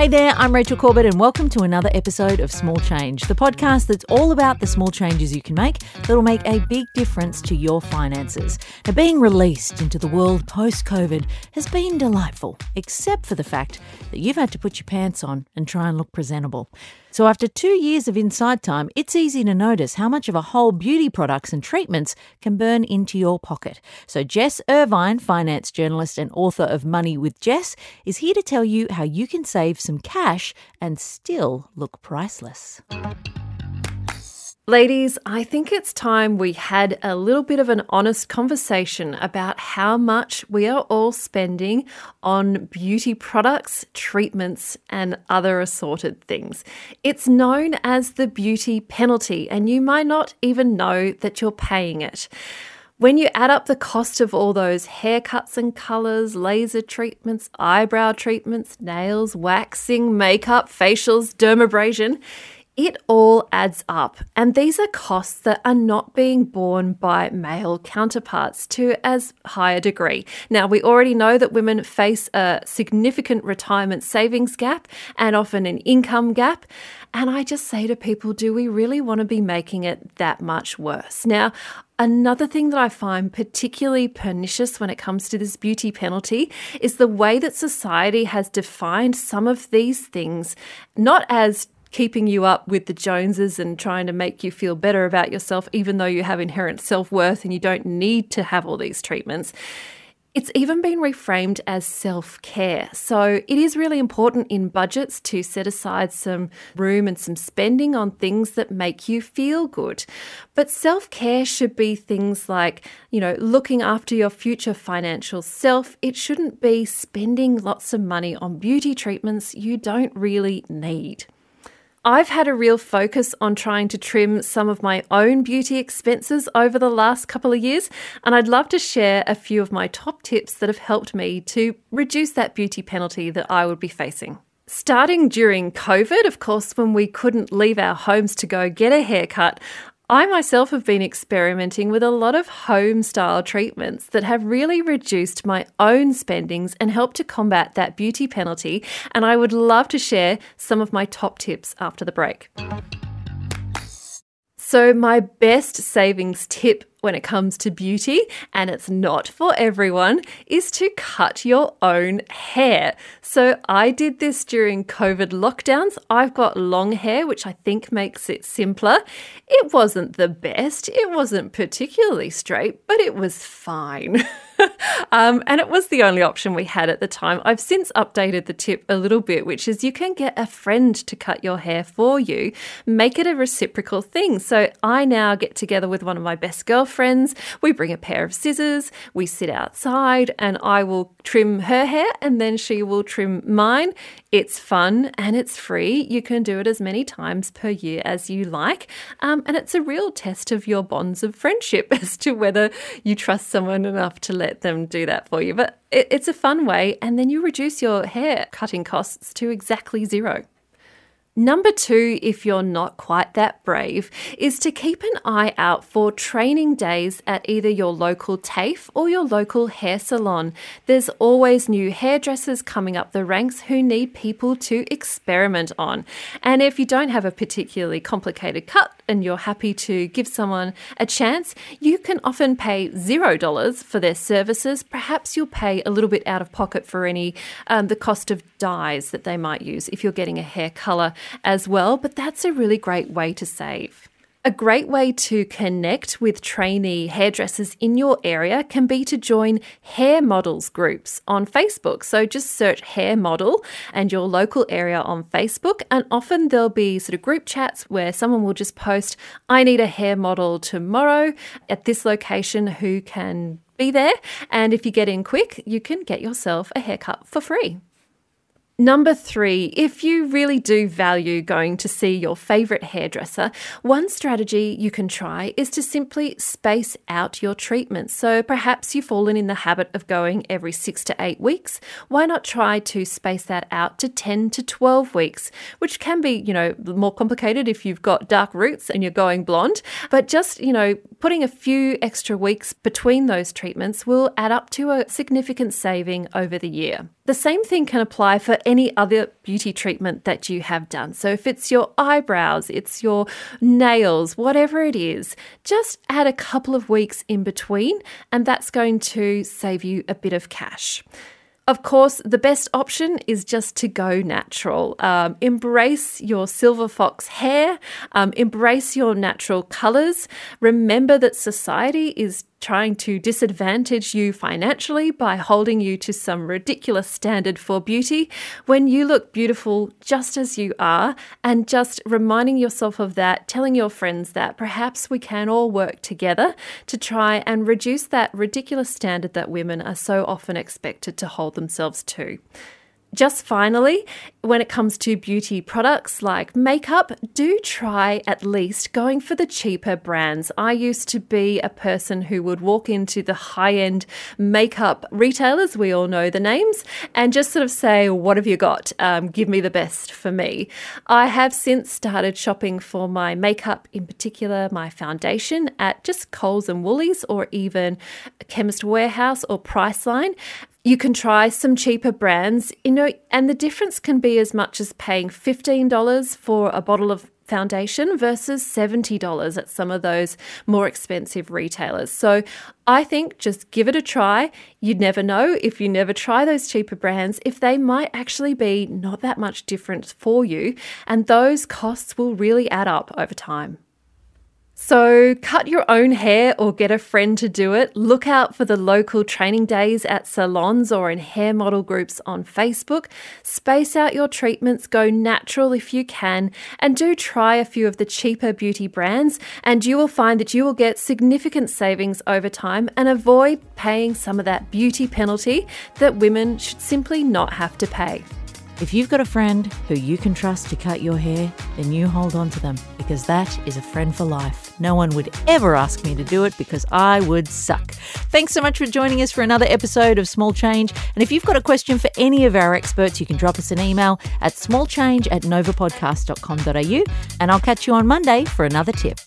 Hey there, I'm Rachel Corbett, and welcome to another episode of Small Change, the podcast that's all about the small changes you can make that'll make a big difference to your finances. Now, being released into the world post COVID has been delightful, except for the fact that you've had to put your pants on and try and look presentable. So, after two years of inside time, it's easy to notice how much of a hole beauty products and treatments can burn into your pocket. So, Jess Irvine, finance journalist and author of Money with Jess, is here to tell you how you can save some cash and still look priceless. Ladies, I think it's time we had a little bit of an honest conversation about how much we are all spending on beauty products, treatments, and other assorted things. It's known as the beauty penalty, and you might not even know that you're paying it. When you add up the cost of all those haircuts and colors, laser treatments, eyebrow treatments, nails, waxing, makeup, facials, dermabrasion, it all adds up, and these are costs that are not being borne by male counterparts to as high a degree. Now, we already know that women face a significant retirement savings gap and often an income gap. And I just say to people, do we really want to be making it that much worse? Now, Another thing that I find particularly pernicious when it comes to this beauty penalty is the way that society has defined some of these things not as keeping you up with the Joneses and trying to make you feel better about yourself, even though you have inherent self worth and you don't need to have all these treatments. It's even been reframed as self care. So it is really important in budgets to set aside some room and some spending on things that make you feel good. But self care should be things like, you know, looking after your future financial self. It shouldn't be spending lots of money on beauty treatments you don't really need. I've had a real focus on trying to trim some of my own beauty expenses over the last couple of years, and I'd love to share a few of my top tips that have helped me to reduce that beauty penalty that I would be facing. Starting during COVID, of course, when we couldn't leave our homes to go get a haircut, I myself have been experimenting with a lot of home style treatments that have really reduced my own spendings and helped to combat that beauty penalty. And I would love to share some of my top tips after the break. So, my best savings tip when it comes to beauty, and it's not for everyone, is to cut your own hair. So I did this during COVID lockdowns. I've got long hair, which I think makes it simpler. It wasn't the best, it wasn't particularly straight, but it was fine. um, and it was the only option we had at the time. I've since updated the tip a little bit, which is you can get a friend to cut your hair for you, make it a reciprocal thing. So I now get together with one of my best girlfriends. We bring a pair of scissors, we sit outside, and I will trim her hair and then she will trim mine. It's fun and it's free. You can do it as many times per year as you like. Um, and it's a real test of your bonds of friendship as to whether you trust someone enough to let them do that for you. But it, it's a fun way, and then you reduce your hair cutting costs to exactly zero. Number two, if you're not quite that brave, is to keep an eye out for training days at either your local TAFE or your local hair salon. There's always new hairdressers coming up the ranks who need people to experiment on. And if you don't have a particularly complicated cut and you're happy to give someone a chance, you can often pay zero dollars for their services. Perhaps you'll pay a little bit out of pocket for any um, the cost of dyes that they might use if you're getting a hair color as well, but that's a really great way to save. A great way to connect with trainee hairdressers in your area can be to join hair models groups on Facebook. So just search hair model and your local area on Facebook, and often there'll be sort of group chats where someone will just post, I need a hair model tomorrow at this location who can be there. And if you get in quick, you can get yourself a haircut for free. Number three, if you really do value going to see your favourite hairdresser, one strategy you can try is to simply space out your treatments. So perhaps you've fallen in the habit of going every six to eight weeks. Why not try to space that out to 10 to 12 weeks, which can be, you know, more complicated if you've got dark roots and you're going blonde. But just, you know, putting a few extra weeks between those treatments will add up to a significant saving over the year. The same thing can apply for any other beauty treatment that you have done. So if it's your eyebrows, it's your nails, whatever it is, just add a couple of weeks in between, and that's going to save you a bit of cash. Of course, the best option is just to go natural. Um, embrace your silver fox hair, um, embrace your natural colors. Remember that society is trying to disadvantage you financially by holding you to some ridiculous standard for beauty when you look beautiful just as you are, and just reminding yourself of that, telling your friends that perhaps we can all work together to try and reduce that ridiculous standard that women are so often expected to hold themselves to. Just finally, when it comes to beauty products like makeup, do try at least going for the cheaper brands. I used to be a person who would walk into the high end makeup retailers, we all know the names, and just sort of say, What have you got? Um, give me the best for me. I have since started shopping for my makeup, in particular my foundation, at just Coles and Woolies or even Chemist Warehouse or Priceline. You can try some cheaper brands, you know, and the difference can be as much as paying $15 for a bottle of foundation versus $70 at some of those more expensive retailers. So I think just give it a try. You'd never know if you never try those cheaper brands if they might actually be not that much different for you, and those costs will really add up over time. So, cut your own hair or get a friend to do it. Look out for the local training days at salons or in hair model groups on Facebook. Space out your treatments, go natural if you can, and do try a few of the cheaper beauty brands. And you will find that you will get significant savings over time and avoid paying some of that beauty penalty that women should simply not have to pay. If you've got a friend who you can trust to cut your hair, then you hold on to them because that is a friend for life. No one would ever ask me to do it because I would suck. Thanks so much for joining us for another episode of Small Change. And if you've got a question for any of our experts, you can drop us an email at smallchange at novapodcast.com.au. And I'll catch you on Monday for another tip.